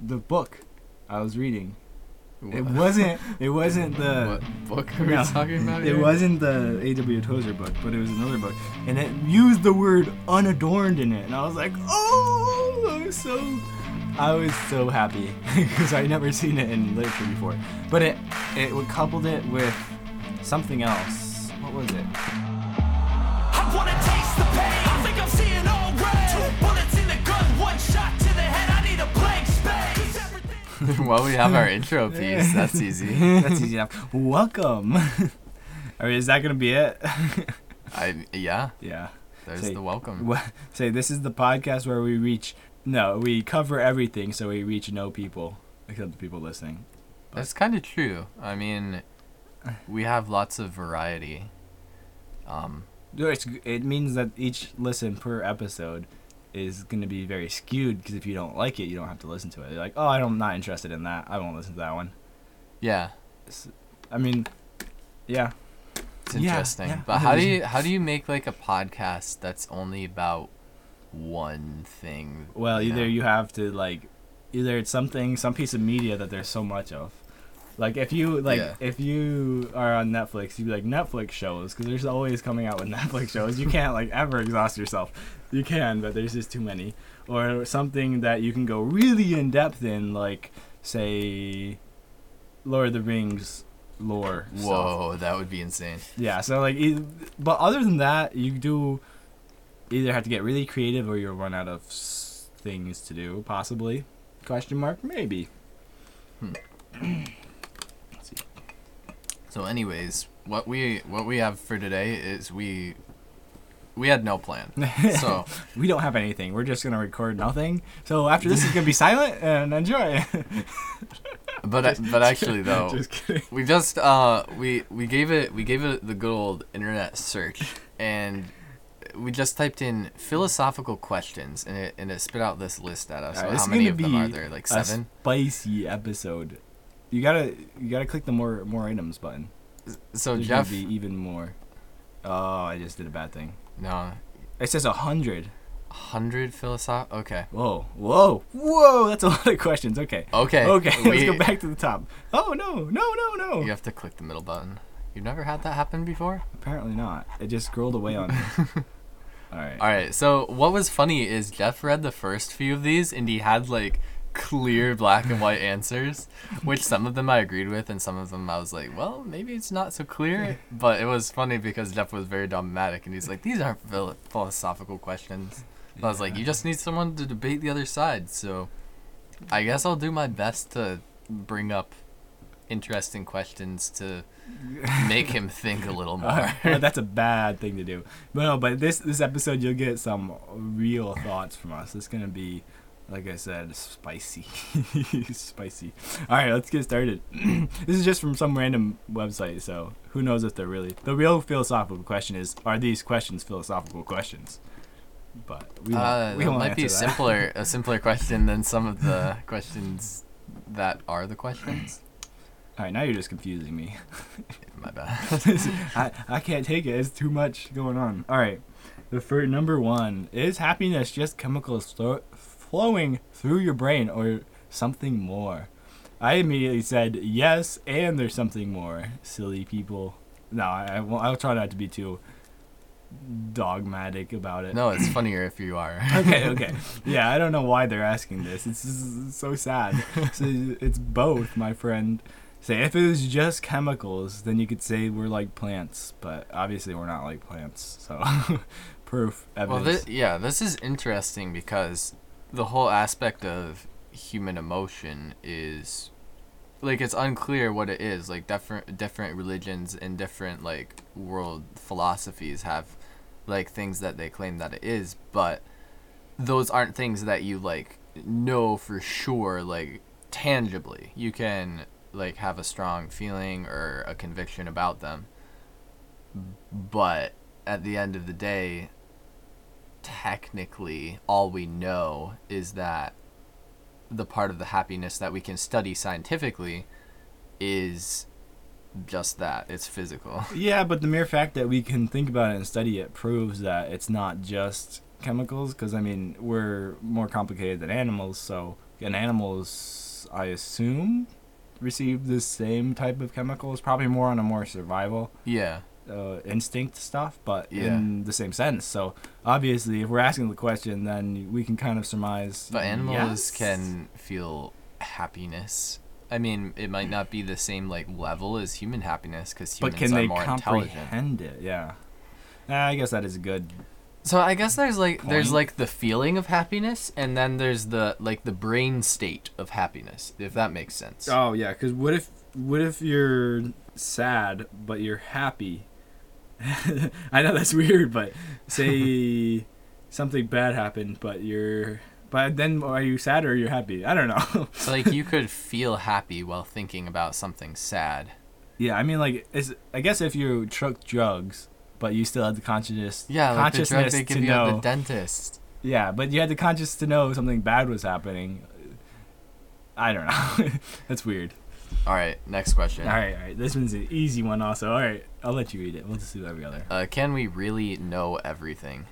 the book I was reading. It wasn't. It wasn't the. what book are we No, talking about? It here? wasn't the A.W. Tozer book, but it was another book, and it used the word unadorned in it, and I was like, oh, I was so, I was so happy because I'd never seen it in literature before. But it, it coupled it with something else. What was it? well, we have our intro piece. That's easy. That's easy enough. Welcome. All right, is that gonna be it? I yeah. yeah. There's Say- the welcome. Wha- Say this is the podcast where we reach. No, we cover everything, so we reach no people except the people listening. That's kind of true. I mean, we have lots of variety. Um, It's, it means that each listen per episode is going to be very skewed because if you don't like it, you don't have to listen to it. You're like, oh, I'm not interested in that. I won't listen to that one. yeah, I mean, yeah. it's Yeah, interesting. yeah. But how do you how do you make like a podcast that's only about one thing? Well, you either know? you have to like, either it's something, some piece of media that there's so much of. Like if you like Yeah. if you are on Netflix, you'd be like Netflix shows because there's always coming out with Netflix shows. You can't like ever exhaust yourself. You can, but there's just too many. Or something that you can go really in depth in, like say, Lord of the Rings lore. stuff. Whoa, that would be insane. Yeah, so like, but other than that, you do either have to get really creative or you'll run out of things to do, possibly. Question mark? Maybe. Hmm. Let's. So, anyways, what we what we have for today is we we had no plan. So we don't have anything. We're just gonna record nothing. So after this is gonna be silent and enjoy. But uh, but actually though, just we just uh we we gave it we gave it the good old internet search and we just typed in philosophical questions and it and it spit out this list at us. Alright, so how many of them are there? Like seven. spicy episode. You gotta you gotta click the more more items button. So There's Jeff, even more. Oh, I just did a bad thing. No, It says a hundred. hundred philosoph. Okay, Whoa, whoa, whoa! That's a lot of questions. Okay. okay, Okay, let's go back to the top. Oh no, no, no, no! You have to click the middle button. You've never had that happen before? Apparently not. It just scrolled away on me. All right. All right. So what was funny is Jeff read the first few of these and he had like clear black and white answers, which some of them I agreed with and some of them I was like, well, maybe it's not so clear. But it was funny because Jeff was very dogmatic and he's like, these aren't phil- philosophical questions. I was like, you just need someone to debate the other side. So I guess I'll do my best to bring up interesting questions to make him think a little more. Uh, that's a bad thing to do. But no, but this this episode you'll get some real thoughts from us. It's gonna be, like I said, spicy, spicy. All right, let's get started. this is just from some random website, so who knows if they're really. The real philosophical question is: Are these questions philosophical questions? But we Uh, we might be simpler, a simpler question than some of the questions that are the questions. All right, now you're just confusing me. My bad. I, I can't take it. It's too much going on. All right. The for number one is happiness just chemical flowing through your brain or something more? I immediately said yes, and there's something more. Silly people. No, I, won't- I'll try not to be too dogmatic about it. No, it's funnier if you are. okay, okay. Yeah, I don't know why they're asking this. It's, just so sad. So it's both, my friend. Say if it was just chemicals, then you could say we're like plants, but obviously we're not like plants. So proof, Well, evidence. thi- yeah, this is interesting because the whole aspect of human emotion is like it's unclear what it is. Like different different religions and different like world philosophies have like things that they claim that it is, but those aren't things that you like know for sure like tangibly. You can like have a strong feeling or a conviction about them. But at the end of the day, technically all we know is that the part of the happiness that we can study scientifically is just that it's physical yeah, but the mere fact that we can think about it and study it proves that it's not just chemicals. Because I mean, we're more complicated than animals, so and animals, I assume, receive the same type of chemicals. Probably more on a more survival Yeah. Uh, instinct stuff, but Yeah. in the same sense. So obviously, if we're asking the question, then we can kind of surmise. But animals yes. can feel happiness. I mean, it might not be the same like level as human happiness because humans But can are they more intelligent. comprehend it? Yeah. Nah, I guess that is good. So I guess there's like there's like the feeling of happiness, and then there's the like the brain state of happiness, if that makes sense. Oh yeah, because what if what if you're sad but you're happy? I know that's weird, but say something bad happened, but you're. But then, are you sad or are you're happy? I don't know. So like you could feel happy while thinking about something sad. Yeah, I mean, like, it's, I guess if you took drugs, but you still had the consciousness, Yeah, like the drug they give to you at the dentist. yeah, but you had the conscious to know something bad was happening. I don't know. That's weird. All right, next question. All right, all right. This one's an easy one, also. All right, I'll let you read it. We'll just do every other. Uh, can we really know everything?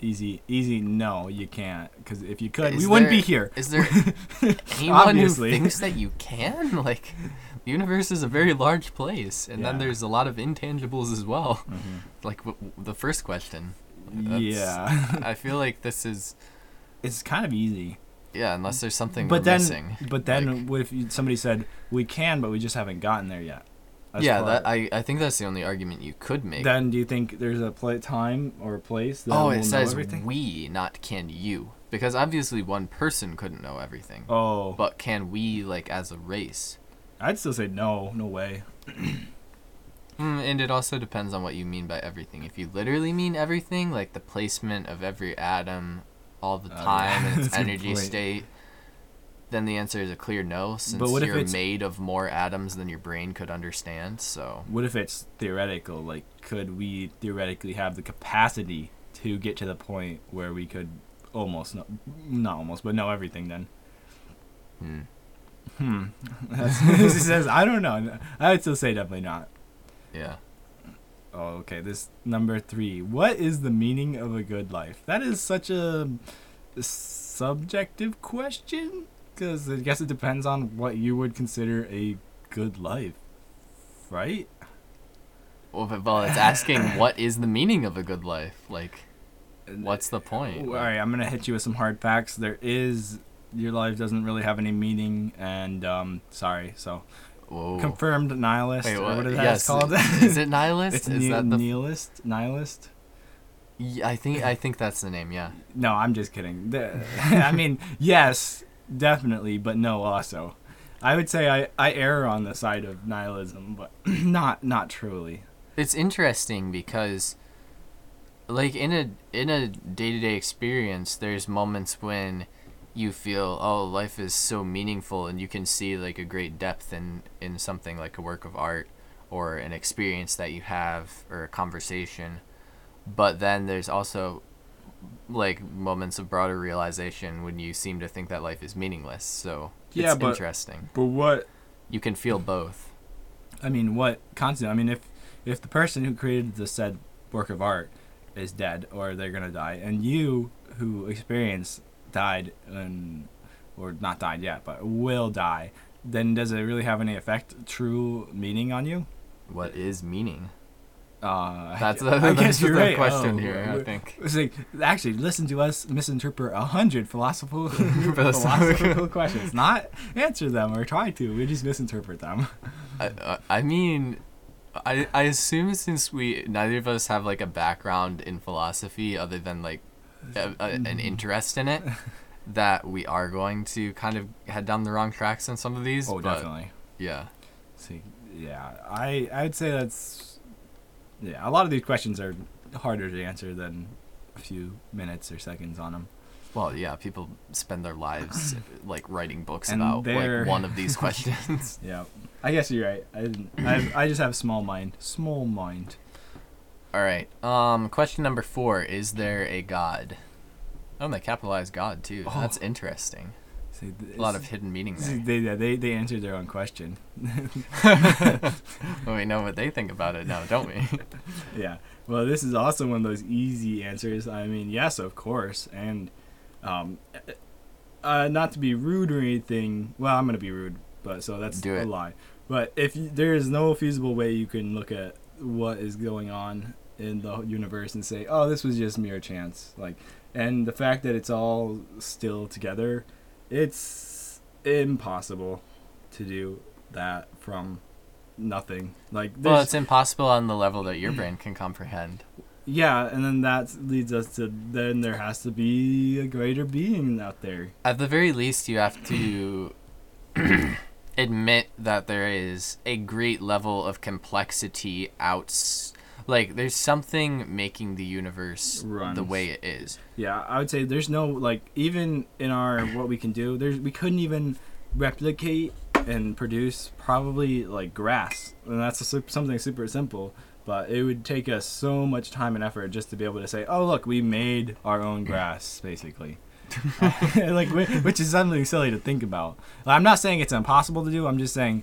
Easy, easy. No, you can't, because if you could, Is we wouldn't be here. Is there anyone Obviously. who thinks that you can? Like, the universe is a very large place, and then there's a lot of intangibles as well. Like w- w- the first question. That's- Yeah, I feel like this is it's kind of easy. Yeah, unless there's something But then, missing. but then, Like- what if somebody said we can, but we just haven't gotten there yet? Yeah, that I, I think that's the only argument you could make. Then do you think there's a time or a place that oh, it know says everything? we, not can you, because obviously one person couldn't know everything. Oh, But can we, like, as a race? I'd still say no, no way. Mm, and it also depends on what you mean by everything. If you literally mean everything, like the placement of every atom all the Oh, yeah. time and its That's a good energy state, then the answer is a clear no, since you're made of more atoms than your brain could understand. So, What if it's theoretical? Like, could we theoretically have the capacity to get to the point where we could almost know, not almost, but know everything? Then, hmm. hmm. He says, I don't know. I would still say definitely not. yeah. Oh, okay. This number three. What is the meaning of a good life? That is such a subjective question because I guess it depends on what you would consider a good life, right? Well, well, it's asking what is the meaning of a good life? Like, what's the point? All right, I'm gonna hit you with some hard facts. There is your life doesn't really have any meaning, and um, sorry. So Whoa. confirmed nihilist. Wait, or what? what is that yes, called? is it nihilist? it's is that the? nihilist? Nihilist? Yeah, I think I think that's the name. Yeah. No, I'm just kidding. The- I mean, yes, definitely, but no, also. I would say I, I err on the side of nihilism, but not not truly. It's interesting because like in a in a day-to-day experience there's moments when you feel oh life is so meaningful and you can see like a great depth in in something like a work of art or an experience that you have or a conversation. But then there's also like moments of broader realization when you seem to think that life is meaningless. So Yeah, it's but- interesting. But what you can feel both. I mean, what constant? I mean, if if the person who created the said work of art is dead or they're gonna die, and you who experience died and or not died yet, but will die, then does it really have any effect, true meaning on you? what is meaning Uh, that's, I that's guess you're the right. question Oh, here I think It's like actually listen to us misinterpret a hundred philosophical Philosophical. questions, not answer them or try to. We just misinterpret them. I, I- I mean, I I assume since we neither of us have like a background in philosophy other than like a, a, an mm-hmm. interest in it, that we are going to kind of head down the wrong tracks in some of these. Oh, but, definitely. Yeah. See, yeah, I I would say that's yeah. A lot of these questions are harder to answer than a few minutes or seconds on them. Well, yeah. People spend their lives like writing books And about like one of these questions. Yeah, I guess you're right. I didn't. I, I just have a small mind. Small mind. All right. Um, question number four: Is there a god? Oh, and they capitalized God too. Oh. That's interesting. See, th- A lot of hidden meaning there. They, they they answered their own question. well, we know what they think about it now, don't we? yeah. Well, this is also one of those easy answers. I mean, yes, of course, and um, uh, not to be rude or anything. Well, I'm gonna be rude, but so that's a lie. But if you, there is no feasible way you can look at what is going on in the universe and say, "Oh, this was just mere chance," like, and the fact that it's all still together, it's impossible to do that from nothing. Like, Well, it's impossible on the level that your brain can comprehend. yeah, and then that leads us to then there has to be a greater being out there. At the very least, you have to admit that there is a great level of complexity outs. Like, there's something making the universe the way it is. Yeah, I would say there's no like even in our what we can do, there's we couldn't even replicate and produce probably like grass, and that's a, something super simple. But it would take us so much time and effort just to be able to say, "Oh, look, we made our own grass," basically. like, which is something silly to think about. I'm not saying it's impossible to do. I'm just saying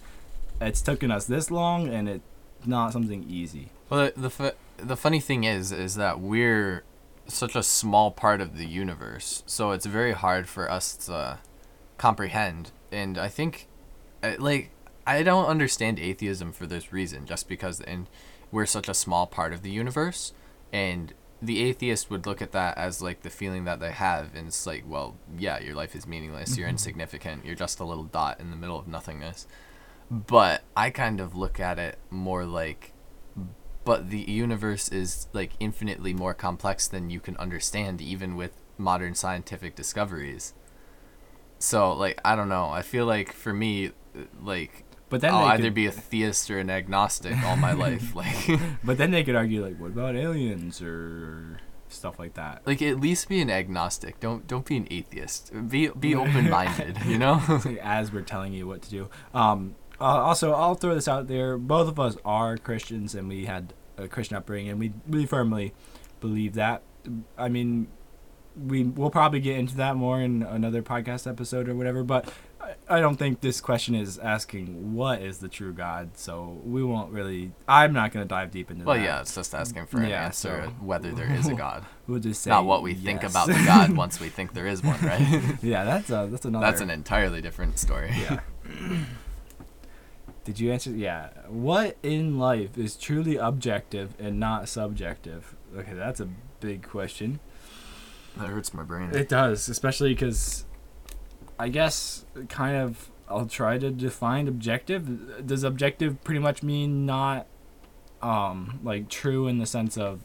it's taken us this long, and it's not something easy. Well, the the, the funny thing is, is that we're such a small part of the universe, so it's very hard for us to comprehend. And I think, like, I don't understand atheism for this reason, just because and we're such a small part of the universe, and the atheist would look at that as like the feeling that they have, and it's like, well, yeah, your life is meaningless, you're mm-hmm. insignificant, you're just a little dot in the middle of nothingness. But I kind of look at it more like but the universe is like infinitely more complex than you can understand even with modern scientific discoveries. So like i don't know. I feel like for me like But then i'll either could- be a theist or an agnostic all my life like But then they could argue like, what about aliens or stuff like that? like at least be an agnostic. Don't don't be an atheist. Be be open-minded you know? As we're telling you what to do. Um, uh, also, I'll throw this out there. Both of us are Christians, and we had a Christian upbringing, and we we firmly believe that. I mean, we we'll probably get into that more in another podcast episode or whatever. But I, don't think this question is asking what is the true God. So we won't really. I'm not going to dive deep into well that. Well, yeah it's just asking for an Yeah, answer so- whether there is a god We'll just say not what we think about the god once we think there is one right yeah, that's a, that's another. that's an entirely different story Yeah. Did you answer? Yeah. What in life is truly objective and not subjective? Okay, that's a big question. that hurts my brain It does, especially because I guess kind of I'll try to define objective. Does objective pretty much mean not um like true in the sense of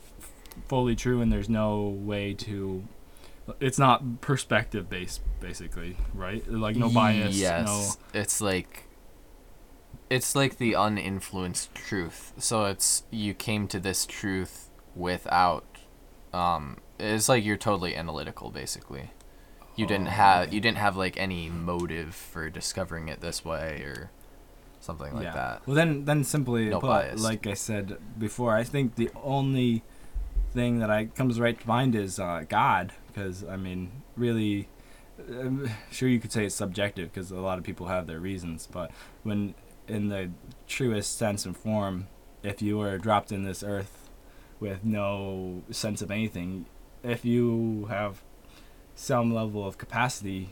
fully true and there's no way to it's not perspective based basically, right? Like no bias, Yes, no it's like it's like the uninfluenced truth. So it's you came to this truth without um it's like you're totally analytical basically. You didn't Oh, have okay. you didn't have like any motive for discovering it this way or something like that. Well, then, then simply No put, like I said before, I think the only thing that I comes right to mind is uh, God, because I mean, really, um, sure you could say it's subjective because a lot of people have their reasons, but when in the truest sense and form, if you were dropped in this earth with no sense of anything, if you have some level of capacity,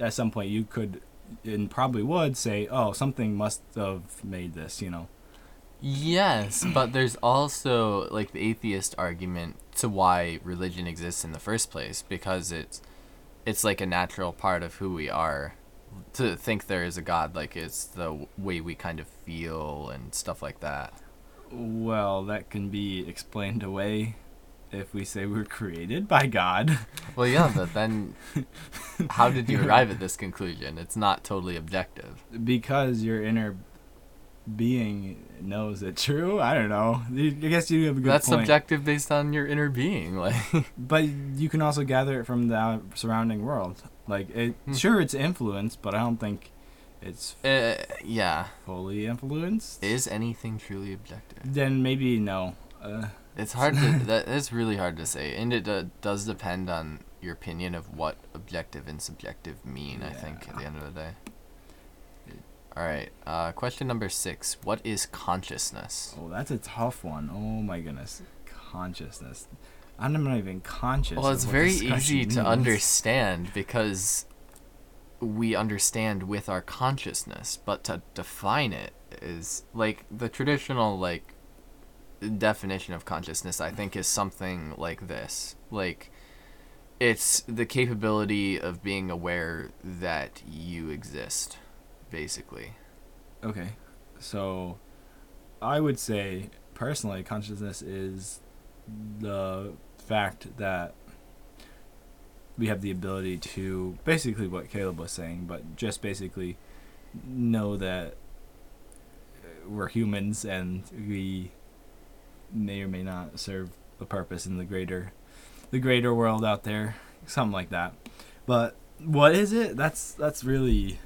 at some point you could and probably would say, "Oh, something must have made this," you know. Yes, but there's also like the atheist argument to why religion exists in the first place because it's it's like a natural part of who we are to think there is a god like it's the way we kind of feel and stuff like that. Well, that can be explained away if we say we're created by God. Well, yeah, but then how did you arrive at this conclusion? It's not totally objective. because your inner being knows it true. I don't know. I guess you have a good That's point. subjective based on your inner being like But you can also gather it from the surrounding world. Like, it, Hmm. sure, it's influenced, but I don't think it's uh, yeah, fully influenced. is anything truly objective? then maybe no. Uh, It's hard to that is really hard to say, and it uh, does depend on your opinion of what objective and subjective mean. I think at the end of the day. All right. Uh, question number six. What is consciousness? oh, that's a tough one. Oh my goodness, consciousness. I'm not even conscious. Well, it's very easy question to understand because we understand with our consciousness, but to define it is like the traditional like definition of consciousness I think is something like this. Like it's the capability of being aware that you exist basically. Okay. So I would say personally consciousness is the fact that we have the ability to basically what Caleb was saying, but just basically know that we're humans and we may or may not serve a purpose in the greater the greater world out there, something like that. But what is it? That's that's really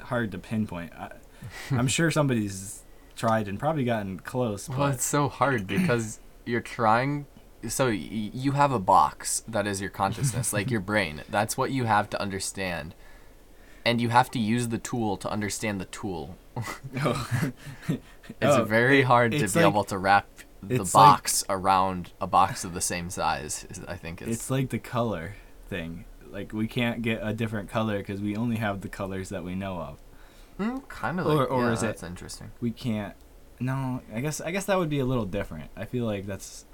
hard to pinpoint. I, I'm sure somebody's tried and probably gotten close, Well, but it's so hard because you're trying. So y- you have a box that is your consciousness, like your brain. That's what you have to understand, and you have to use the tool to understand the tool. It's Oh, very it- hard to it's be like- able to wrap the it's like- box around a box of the same size. I think is it's like the color thing. Like we can't get a different color because we only have the colors that we know of. mm, kind of or- like. or yeah, is it- that's interesting. We can't. No, I guess I guess that would be a little different. I feel like that's.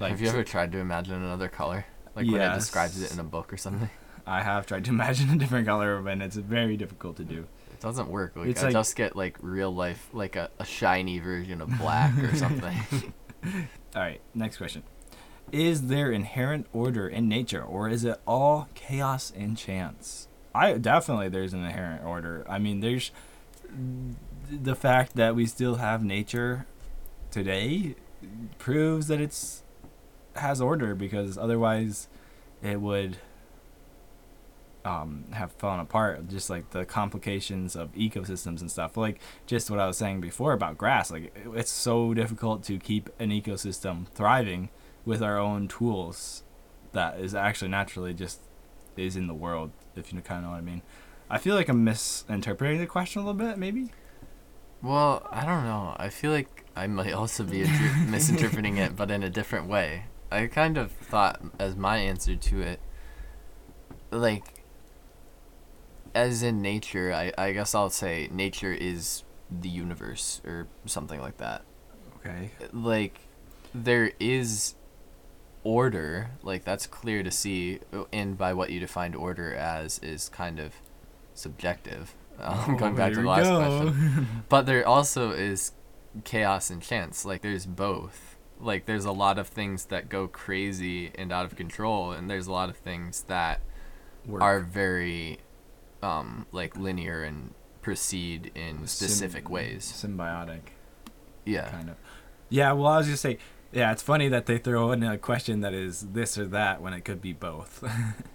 Like, have you ever tried to imagine another color, like when it describes it in a book or something? I have tried to imagine a different color, and it's very difficult to do. It doesn't work. Like, It's I like- just get like real life, like a, a shiny version of black or something. All right, next question. Is there inherent order in nature, or is it all chaos and chance? I definitely there's an inherent order. I mean, there's the fact that we still have nature today proves that it's has order because otherwise it would um, have fallen apart. Just like the complications of ecosystems and stuff. Like just what I was saying before about grass. Like it's so difficult to keep an ecosystem thriving with our own tools that is actually naturally just is in the world. If you kind of know what I mean. I feel like I'm misinterpreting the question a little bit, maybe. Well, I don't know. I feel like I might also be inter- misinterpreting it, but in a different way. I kind of thought as my answer to it, like, as in nature, I, I guess I'll say nature is the universe or something like that. Okay. like there is order like that's clear to see uh, and by what you defined order as is kind of subjective um, going back to the last question but there also is chaos and chance like there's both like there's a lot of things that go crazy and out of control and there's a lot of things that Work. are very um like linear and proceed in specific Sym- ways Symbiotic. yeah kind of. Yeah, well, I was just say, yeah, it's funny that they throw in a question that is this or that when it could be both.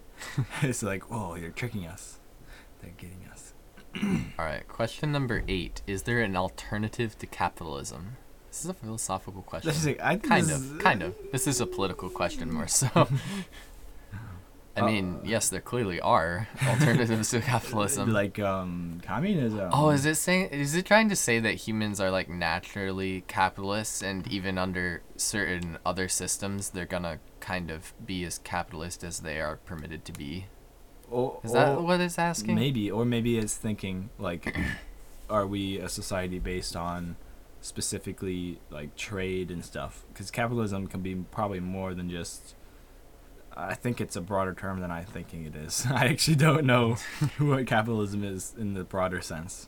it's like, oh, you're tricking us. They're getting us. All right, question number eight: Is there an alternative to capitalism? This is a philosophical question. Say, I think kind of, is- kind of. This is a political question more so. I Uh, mean, yes, there clearly are alternatives to capitalism. Like um, communism. oh, is it saying? Is it trying to say that humans are like naturally capitalists, and even under certain other systems, they're gonna kind of be as capitalist as they are permitted to be? Or, Is that or what it's asking? Maybe, or maybe it's thinking like, are we a society based on specifically like trade and stuff? Because capitalism can be probably more than just. I think it's a broader term than I'm thinking it is. I actually don't know what capitalism is in the broader sense.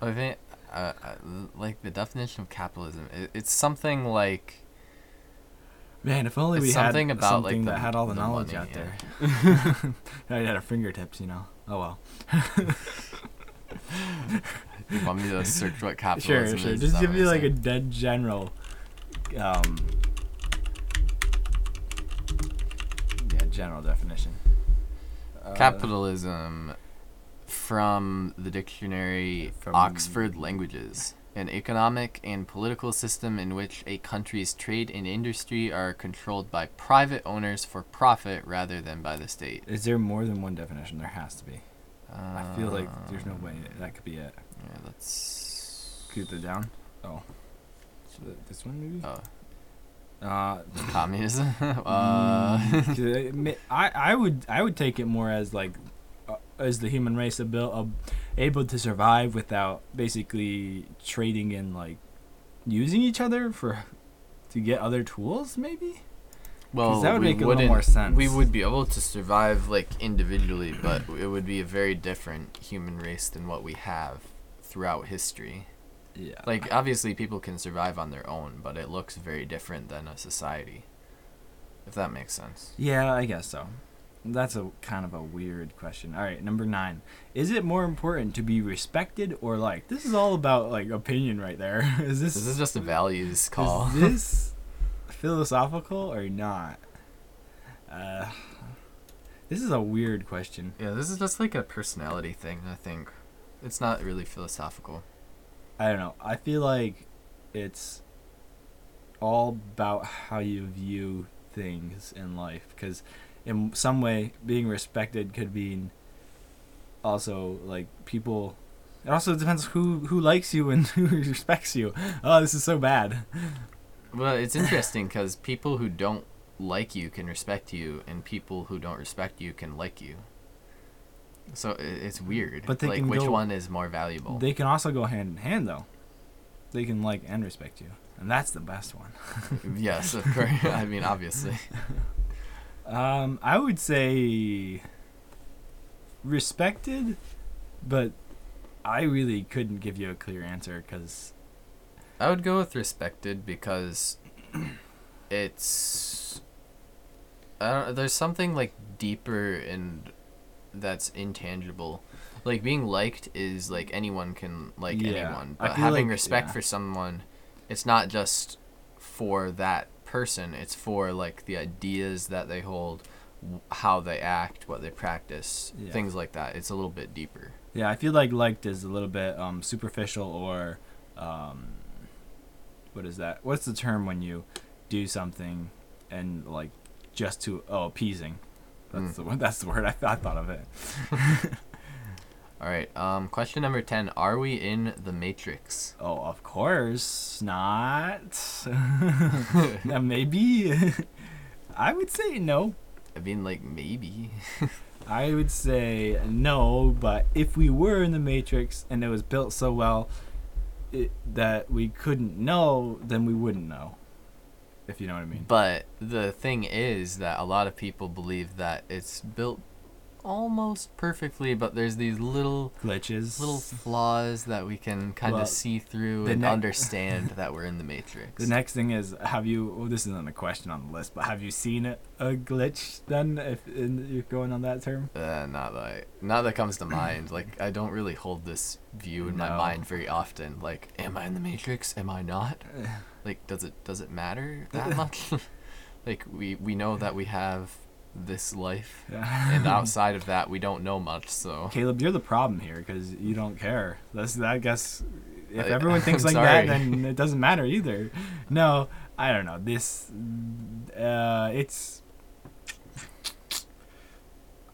I think, uh, uh, like the definition of capitalism, it, it's something like Man, if only It's we had something about, like, something the- that had all the, the knowledge money, out yeah. there. I had our fingertips, you know. Oh well. you want me to search what capitalism sure. is. Just is that give me like a dead general. Um. Yeah, general definition. Uh, capitalism from the dictionary From- Oxford Languages. An economic and political system in which a country's trade and industry are controlled by private owners for profit rather than by the state. Is there more than one definition? There has to be. I feel like there's no Um, way that could be it. Yeah, let's. Keep it down. Oh. So this one maybe. Oh, Uh, communism. uh, Mm, I I would I would take it more as like uh, is the human race a abil- ab- able to survive without basically trading in like using each other for to get other tools? Maybe. Well, that would we make a little more sense. We would be able to survive like individually, but it would be a very different human race than what we have throughout history. Yeah. Like obviously people can survive on their own, but it looks very different than a society. If that makes sense. Yeah, I guess so. That's a kind of a weird question. All right, number nine. Is it more important to be respected or liked? This is all about like opinion right there. Is this This is just a values call. Is this philosophical or not? Uh, this is a weird question. yeah, this is just like a personality thing, I think. It's not really philosophical. I don't know. I feel like it's all about how you view things in life because in some way being respected could mean also like people it also depends who who likes you and who respects you oh this is so bad Well, it's interesting because people who don't like you can respect you, and people who don't respect you can like you. So it's weird. But they like, can which go- one is more valuable? they can also go hand in hand though they can like and respect you and that's the best one yes, of course. I mean, obviously. Um, I would say respected, but I really couldn't give you a clear answer because I would go with respected because it's I don't there's something like deeper and that's intangible. Like being liked is like anyone can like Yeah, anyone, but having like- respect yeah. for someone it's not just for that person, it's for like the ideas that they hold, how they act, what they practice, Yeah. things like that. It's a little bit deeper. yeah, I feel like liked is a little bit um superficial or um what is that? What's the term when you do something and like just to oh appeasing? That's Mm. the one. That's the word I, I thought of it. All right. Um question number 10, are we in the matrix? Oh, of course not. Maybe. I would say no. I mean like maybe. I would say no, but if we were in the Matrix and it was built so well it, that we couldn't know, then we wouldn't know. If you know what I mean. But the thing is that a lot of people believe that it's built almost perfectly, but there's these little Glitches. little flaws that we can kind of Well, see through and ne- understand that we're in the matrix. The next thing is, have you? Well, this isn't a question on the list, but have you seen a, a glitch? Then, if in, you're going on that term. uh, not that not that comes to mind. Like I don't really hold this view in my mind very often. Like, am I in the matrix? Am I not? Like, does it does it matter that much? like we we know that we have this life, and outside of that, we don't know much. So Caleb, you're the problem here because you don't care. That's I guess if everyone thinks like that, then it doesn't matter either. No, I don't know. This, uh, it's.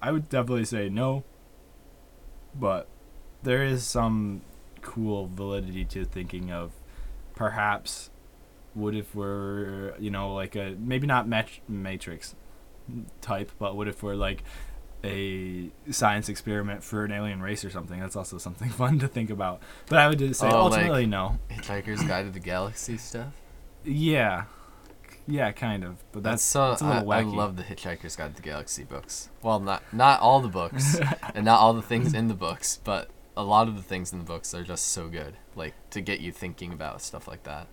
I would definitely say no. But there is some cool validity to thinking of, perhaps, what if we're you know like a maybe not mat- Matrix type, but what if we're like a science experiment for an alien race or something. That's also something fun to think about. But I would just say Oh, like- ultimately no. Hitchhiker's Guide to the Galaxy stuff. Yeah, yeah, kind of. But that's, That's so. that's a little I, I love the Hitchhiker's Guide to the Galaxy books. Well, not not all the books, and not all the things in the books, but a lot of the things in the books are just so good. Like to get you thinking about stuff like that.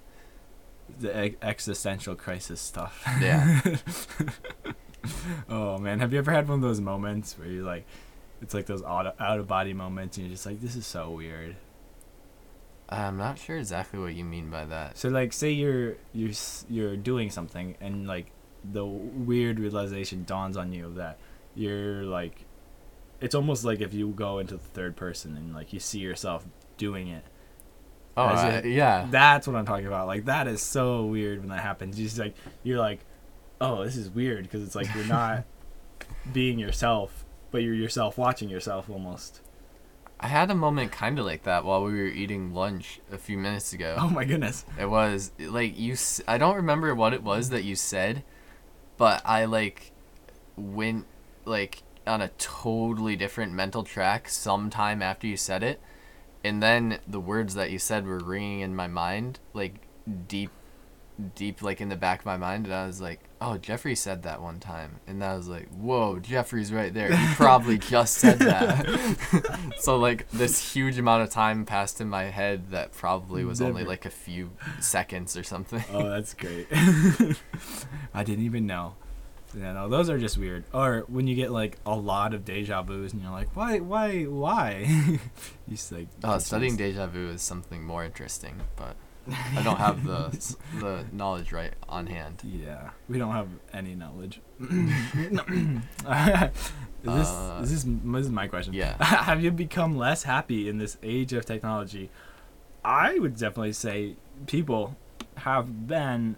the existential crisis stuff. Yeah. oh man, have you ever had one of those moments where you're like, it's like those out out of body moments, and you're just like, this is so weird. I'm not sure exactly what you mean by that. So like, say you're you're you're doing something, and like the weird realization dawns on you that you're like, it's almost like if you go into the third person and like you see yourself doing it. Oh, I- in- yeah. That's what I'm talking about. Like that is so weird when that happens. You just like you're like, oh, this is weird because it's like you're not being yourself, but you're yourself watching yourself almost. I had a moment kind of like that while we were eating lunch a few minutes ago. Oh my goodness. It was like you. s- I don't remember what it was that you said, but I like went like on a totally different mental track sometime after you said it, and then the words that you said were ringing in my mind, like deep, deep, like in the back of my mind, and I was like, "Oh, Jeffrey said that one time," and I was like, "Whoa, Jeffrey's right there. He probably just said that." so like this huge amount of time passed in my head that probably was only like a few seconds or something. Oh, that's great. I didn't even know. Yeah, no, those are just weird. Or when you get like a lot of deja vu's and you're like, why, why, why? you just like oh, confused. studying deja vu is something more interesting, but I don't have the the knowledge right on hand. Yeah, we don't have any knowledge. is this Uh, is this this is my question? yeah. have you become less happy in this age of technology? I would definitely say people have been.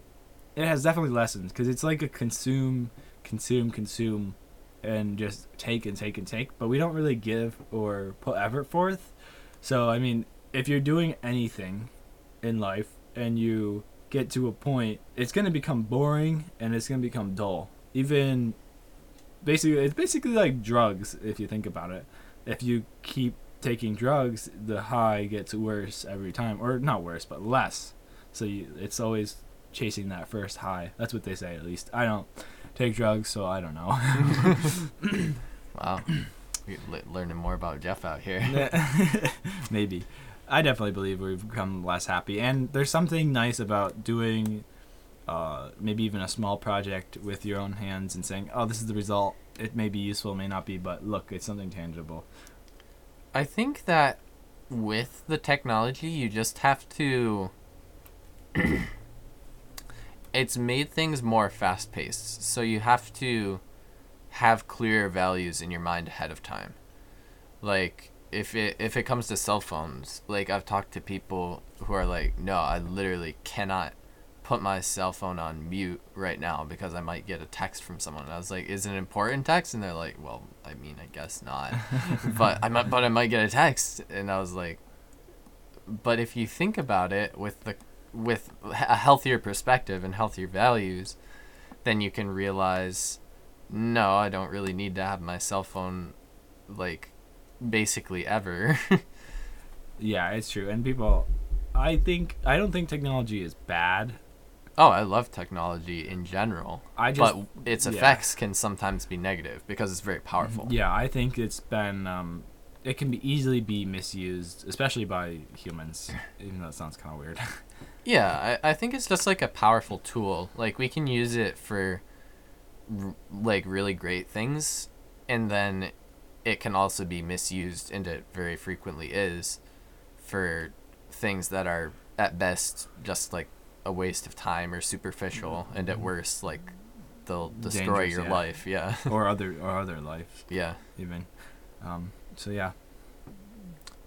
It has definitely lessened because it's like a consume, consume, consume, and just take and take and take. But we don't really give or put effort forth. So I mean, if you're doing anything in life and you get to a point, it's gonna become boring and it's gonna become dull. Even basically, it's basically like drugs if you think about it. If you keep taking drugs, the high gets worse every time, or not worse, but less. So you, it's always chasing that first high. That's what they say, at least. I don't take drugs, so I don't know. Wow, We're le- learning more about Jeff out here. Maybe. I definitely believe we've become less happy, and there's something nice about doing, uh, maybe even a small project with your own hands and saying, "Oh, this is the result. It may be useful, may not be, but look, it's something tangible." I think that with the technology, you just have to. it's made things more fast paced. So you have to have clear values in your mind ahead of time. Like if it if it comes to cell phones, like I've talked to people who are like, "No, I literally cannot put my cell phone on mute right now because I might get a text from someone." And I was like, "Is it an important text?" And they're like, "Well, I mean, I guess not." but I might but I might get a text and I was like but if you think about it with the with a healthier perspective and healthier values then you can realize no I don't really need to have my cell phone like basically ever Yeah, it's true. And people, I think I don't think technology is bad. oh I love technology in general I just but its yeah. effects can sometimes be negative because it's very powerful Yeah, I think it's been um, it can be easily be misused, especially by humans. Even though it sounds kind of weird. Yeah, I, I think it's just like a powerful tool. Like we can use it for r- like really great things and then it can also be misused and it very frequently is for things that are at best just like a waste of time or superficial and at worst like they'll destroy Dangerous, your yeah. life. Yeah. or other or other life yeah. even. Um, so yeah.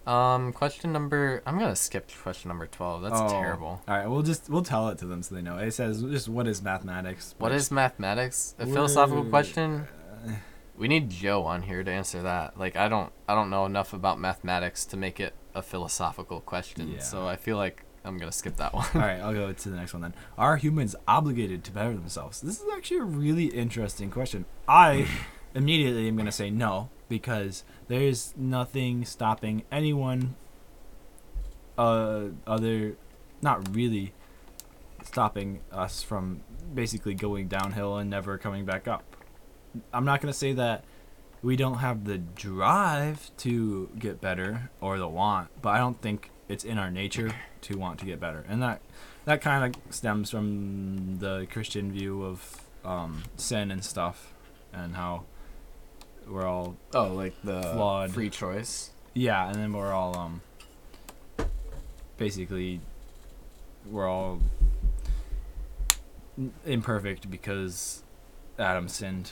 Um question number I'm to skip question number 12. That's Oh, terrible. All right, we'll just we'll tell it to them so they know. It says just what is mathematics? What which- mathematics? A philosophical question? We need Joe on here to answer that. Like I don't I don't know enough about mathematics to make it a philosophical question. Yeah. So I feel like I'm going to skip that one. All right, I'll go to the next one then. Are humans obligated to better themselves? This is actually a really interesting question. I immediately am going to say no because there's nothing stopping anyone uh other not really stopping us from basically going downhill and never coming back up. I'm not going to say that we don't have the drive to get better or the want, but I don't think it's in our nature to want to get better. And that that kind of stems from the Christian view of um, sin and stuff and how we're all oh, like the Flawed. free choice. yeah, and then we're all um basically we're all imperfect because Adam sinned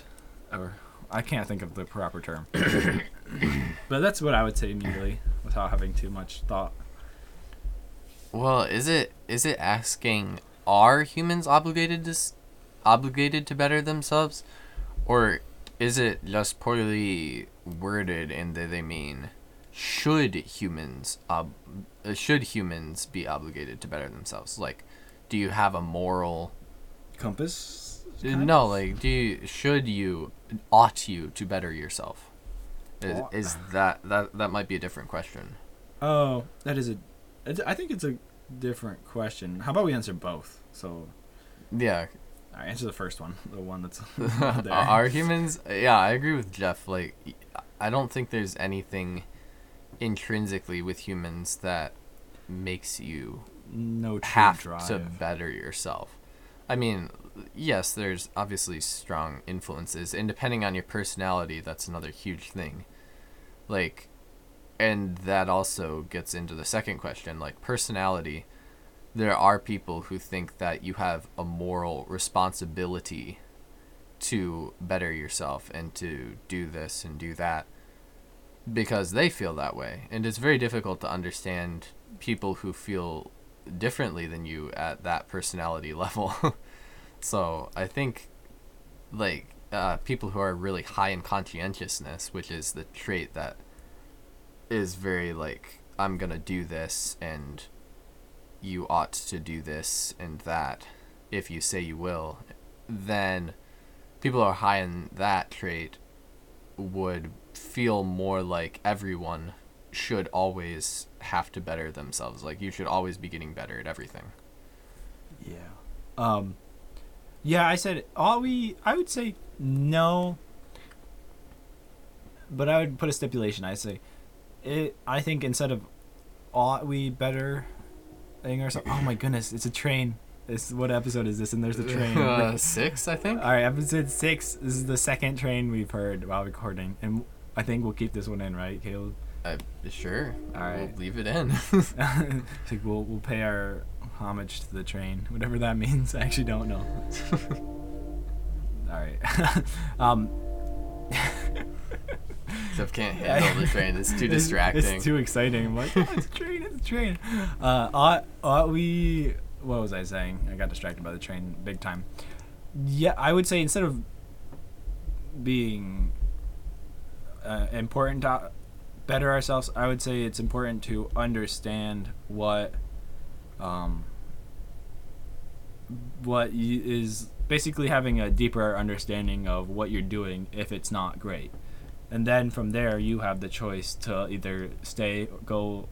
or I can't think of the proper term. but that's what I would say immediately without having too much thought. Well, is it is it asking are humans obligated to obligated to better themselves or is it just poorly worded in that they mean should humans ob- uh, should humans be obligated to better themselves like do you have a moral Compass Uh, no, like, do you, should you, ought you to better yourself? Is, is that that that might be a different question? Oh, that is a. It's, I think it's a different question. How about we answer both? So, Yeah, I answer the first one, the one that's Are- humans? Yeah, I agree with Jeff. Like, I don't think there's anything intrinsically with humans that makes you no have drive. to better yourself. I mean, yes, there's obviously strong influences, and depending on your personality, that's another huge thing. Like, and that also gets into the second question like, personality. There are people who think that you have a moral responsibility to better yourself and to do this and do that because they feel that way. And it's very difficult to understand people who feel differently than you at that personality level. So I think, like, uh, people who are really high in conscientiousness, which is the trait that is very like, I'm gonna do this and you ought to do this and that if you say you will, then people who are high in that trait would feel more like everyone should always have to better themselves. Like you should always be getting better at everything. Yeah. Um. Yeah, I said all we. I would say no. But I would put a stipulation. I say, it. I think instead of ought we better thing or something. Oh my goodness! It's a train. This what episode is this? And there's a train. Uh, six, I think. All right, episode six. This is the second train we've heard while recording, and I think we'll keep this one in, right, Caleb? Uh, sure. All We'll leave it in. like we'll we'll pay our homage to the train, whatever that means. I actually don't know. All right. um, Jeff can't handle the train. It's too it's- distracting. It's too exciting. I'm like, oh, it's a train. It's a train. Uh, ought, ought we? What was I saying? I got distracted by the train big time. Yeah, I would say instead of being uh, important to better ourselves, I would say it's important to understand what um, what y- is basically having a deeper understanding of what you're doing if it's not great. And then from there you have the choice to either stay go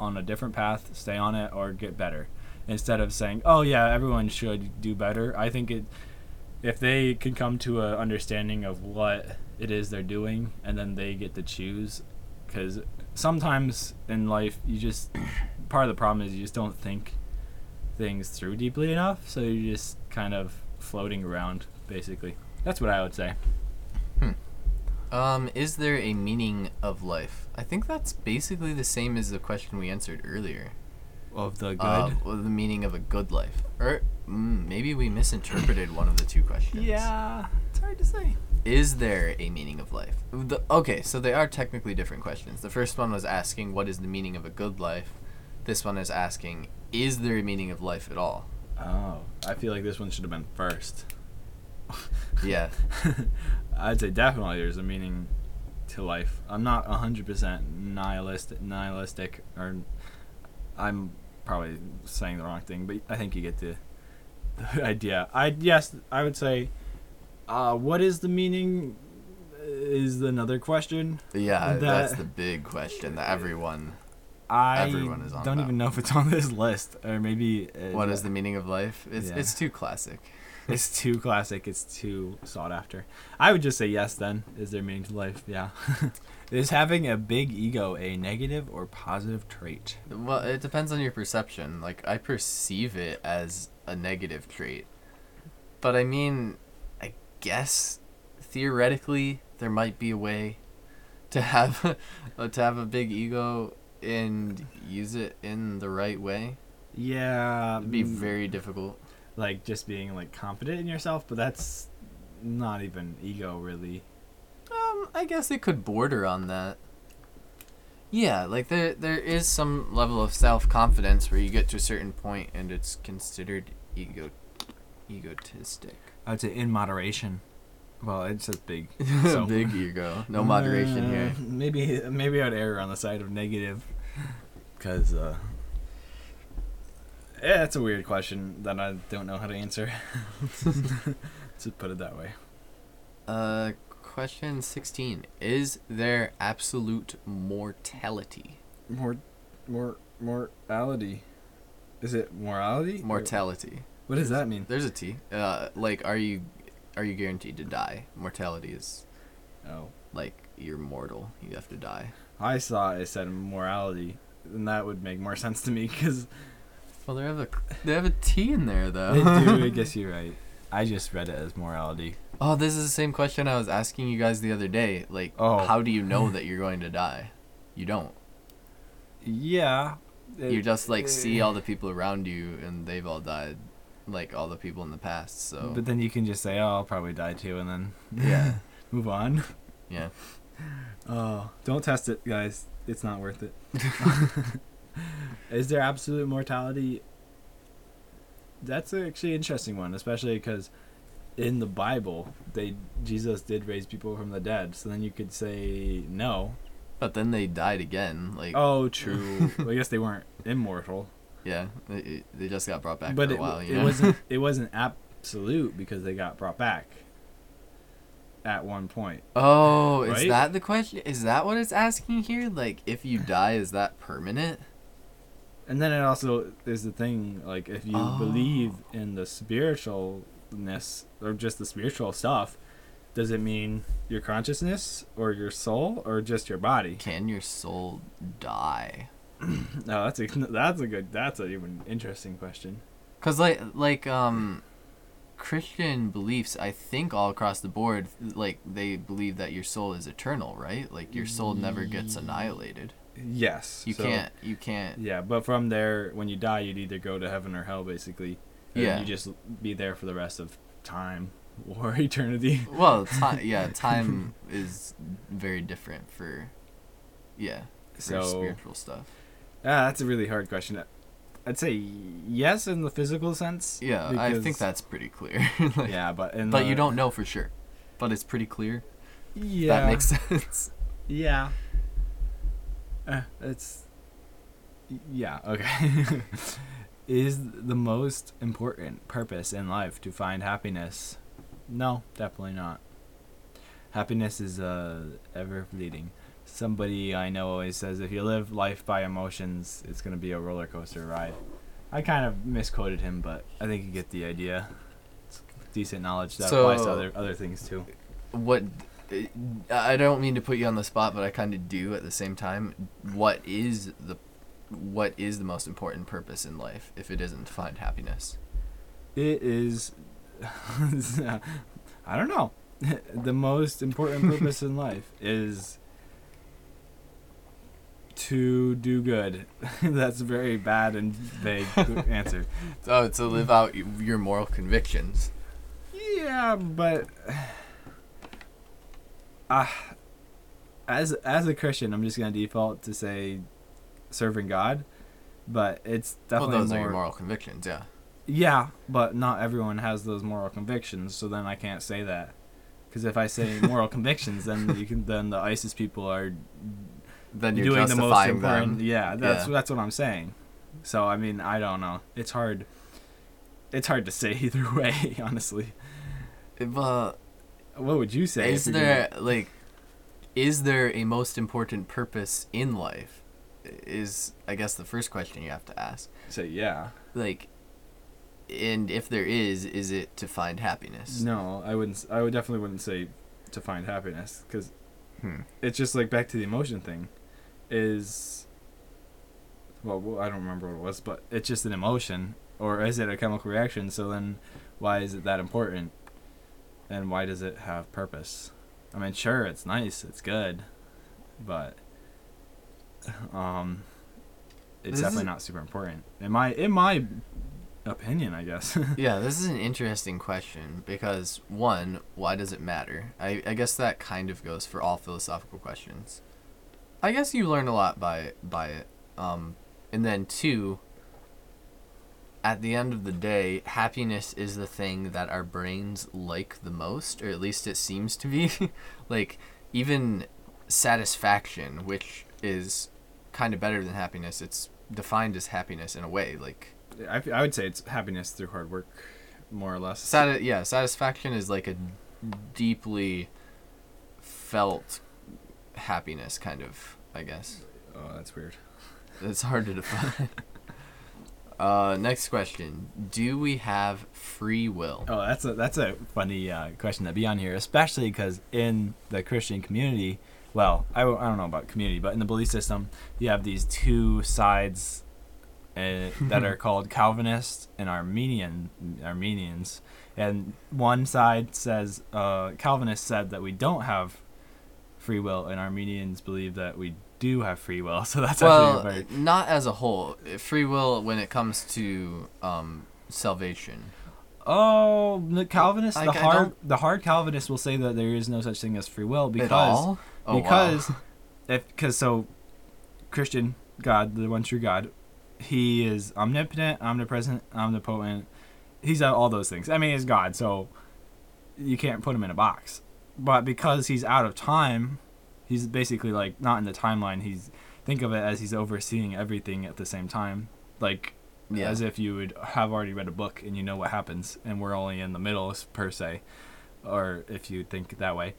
on a different path stay on it or get better. Instead of saying oh yeah everyone should do better i think it if they can come to a understanding of what it is they're doing and then they get to choose because sometimes in life you just part of the problem is you just don't think things through deeply enough so you're just kind of floating around basically that's what i would say Um, is there a meaning of life? I think that's basically the same as the question we answered earlier. of the good Uh, well, the meaning of a good life, or mm, maybe we misinterpreted one of the two questions. Yeah, it's hard to say. Is there a meaning of life? The, okay, so they are technically different questions. The first one was asking what is the meaning of a good life. This one is asking is there a meaning of life at all? Oh, I feel like this one should have been first. Yeah. I'd say definitely there's a meaning to life. I'm not 100% nihilistic, nihilistic, or I'm probably saying the wrong thing, but I think you get the, the idea. I yes, I would say, uh, what is the meaning? Is another question. Yeah, That- that's the big question that everyone. I Everyone is on don't that even know if it's on this list, or maybe uh, What is the meaning of life? It's Yeah. it's too classic. It's too classic. It's too sought after. I would just say yes. Then is there meaning to life? Yeah. is having a big ego a negative or positive trait? Well, it depends on your perception. Like I perceive it as a negative trait. But I mean, I guess theoretically there might be a way to have uh, to have a big ego and use it in the right way. Yeah. It'd be mm, very difficult. like just being like confident in yourself, but that's not even ego really. Um, I guess it could border on that. Yeah, like there there is some level of self confidence where you get to a certain point and it's considered ego egotistic. I would say in moderation. Well, it says big. So- Big ego. No moderation Uh, here. Maybe maybe I'd err on the side of negative, because uh, Yeah, that's a weird question that I don't know how to answer. to put it that way. Uh, question 16. Is there absolute mortality? More, more, morality. Is it morality? Or- Mortality. What does that mean? There's a T. Uh, like, are you are you guaranteed to die? Mortality is Oh, like you're mortal. You have to die. I saw it said morality, and that would make more sense to me because Well, they have a they have a T in there though. they do. I guess you're right. I just read it as morality. Oh, this is the same question I was asking you guys the other day. Like, Oh. how do you know that you're going to die? You don't. Yeah. you just like see eh. all the people around you, and they've all died, like all the people in the past. So But then you can just say, "Oh, I'll probably die too," and then yeah, move on. yeah. Oh, don't test it, guys. It's not worth it. Is there absolute mortality? That's actually an interesting one, especially because in the Bible, they Jesus did raise people from the dead. So then you could say no. But then they died again. Like, Oh, true. Well, I guess they weren't immortal, yeah, they, they just got brought back but for a it, while. You it know? wasn't it wasn't absolute because they got brought back at one point. Oh, is that the question? Is that what it's asking here? Like, if you die, is that permanent? And then it also is the thing like if you Oh. believe in the spiritualness or just the spiritual stuff, does it mean your consciousness or your soul or just your body? Can your soul die? No, that's a that's a good that's an even interesting question. Cause like like um, Christian beliefs, I think all across the board, like they believe that your soul is eternal, right? Like your soul never gets annihilated. Yes, You so- can't. You can't. Yeah, but from there, when you die, you'd either go to heaven or hell, basically. And Yeah. You just be there for the rest of time or eternity. Well, time. yeah, time is very different for. Yeah. For So spiritual stuff. Ah, that's a really hard question. I'd say yes in the physical sense. Yeah, I think that's pretty clear. Like, yeah, but in But the- you don't know for sure. But it's pretty clear. Yeah, That makes sense. Yeah. Uh, it's. Yeah. Okay. Is the most important purpose in life to find happiness? No, definitely not. Happiness is uh, ever fleeting. Somebody I know always says if you live life by emotions, it's gonna be a roller coaster ride. I kind of misquoted him, but I think you get the idea. It's decent knowledge that applies to So- other other things too. what uh, I don't mean to put you on the spot, but I kind of do at the same time. What is the what is the most important purpose in life if it isn't to find happiness? It is. I don't know. the most important purpose in life is to do good. That's a very bad and vague answer. Oh, to live out your moral convictions. Yeah, but uh, as as a Christian, I'm just gonna default to say serving God. But it's Well, definitely those more. are your moral convictions, yeah. Yeah, but not everyone has those moral convictions, so then I can't say that. Because if I say moral convictions, then you can then the ISIS people are Then you're doing the most important. them. Yeah, that's Yeah. that's what I'm saying. So I mean, I don't know. It's hard. It's hard to say either way, honestly. But What would you say? is there like is there a most important purpose in life? Is I guess the first question you have to ask. gonna say yeah? Like and if there is, is it to find happiness? No, I wouldn't. I would definitely wouldn't say to find happiness because Hmm. it's just like back to the emotion thing is well i don't remember what it was but it's just an emotion or is it a chemical reaction? So then why is it that important? And why does it have purpose? I mean sure it's nice it's good but um it's This definitely not super important. In my in my opinion i guess. Yeah, this is an interesting question because one, why does it matter? I, I guess that kind of goes for all philosophical questions. I guess you learn a lot by by it. Um, and then two, at the end of the day, happiness is the thing that our brains like the most, or at least it seems to be. like even satisfaction, which is kind of better than happiness, it's defined as happiness in a way. Like I, f- I would say it's happiness through hard work, more or less. Sati- yeah, satisfaction is like a deeply felt happiness, kind of. I guess oh, that's weird. it's hard to define. uh, next question: Do we have free will? Oh, that's a that's a funny uh, question to be on here, especially because in the Christian community, well, I, I don't know about community, but in the belief system, you have these two sides uh, that are called Calvinist and Arminian Arminians, and one side says uh, Calvinists said that we don't have free will, and Arminians believe that we do have free will. So that's well, actually very not as a whole. Free will when it comes to um, salvation. Oh, the Calvinists, the I hard, don't- the hard Calvinists will say that there is no such thing as free will because? Oh, wow. because if because so Christian God, the one true God, he is omnipotent, omnipresent, omnipotent. He's all those things. I mean, he's God, so you can't put him in a box. But because he's out of time, he's basically like not in the timeline. He's think of it as he's overseeing everything at the same time, like Yeah. as if you would have already read a book and you know what happens, and we're only in the middle per se, or if you think that way.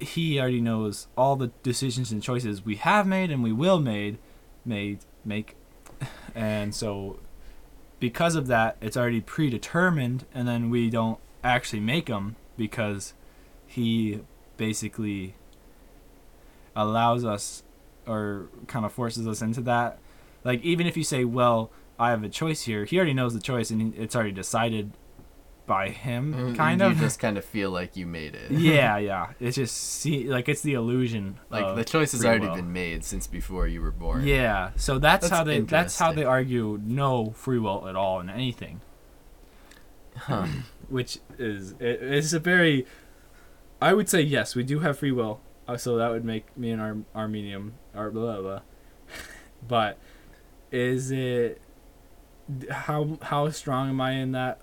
He already knows all the decisions and choices we have made and we will made, made make, and so because of that, it's already predetermined, and then we don't actually make them because he basically allows us or kind of forces us into that. Like even if you say, "Well, I have a choice here," he already knows the choice and it's already decided by him, Mm, kind you of. just kind of feel like you made it. yeah, yeah. It's just see, like it's the illusion. Like the choice has already will. been made since before you were born. Yeah, so that's, That's how they that's how they argue no free will at all in anything, Huh. which is it, it's a very. I would say yes, we do have free will, uh, so that would make me an Ar- Arminian or blah blah. blah. but is it how how strong am I in that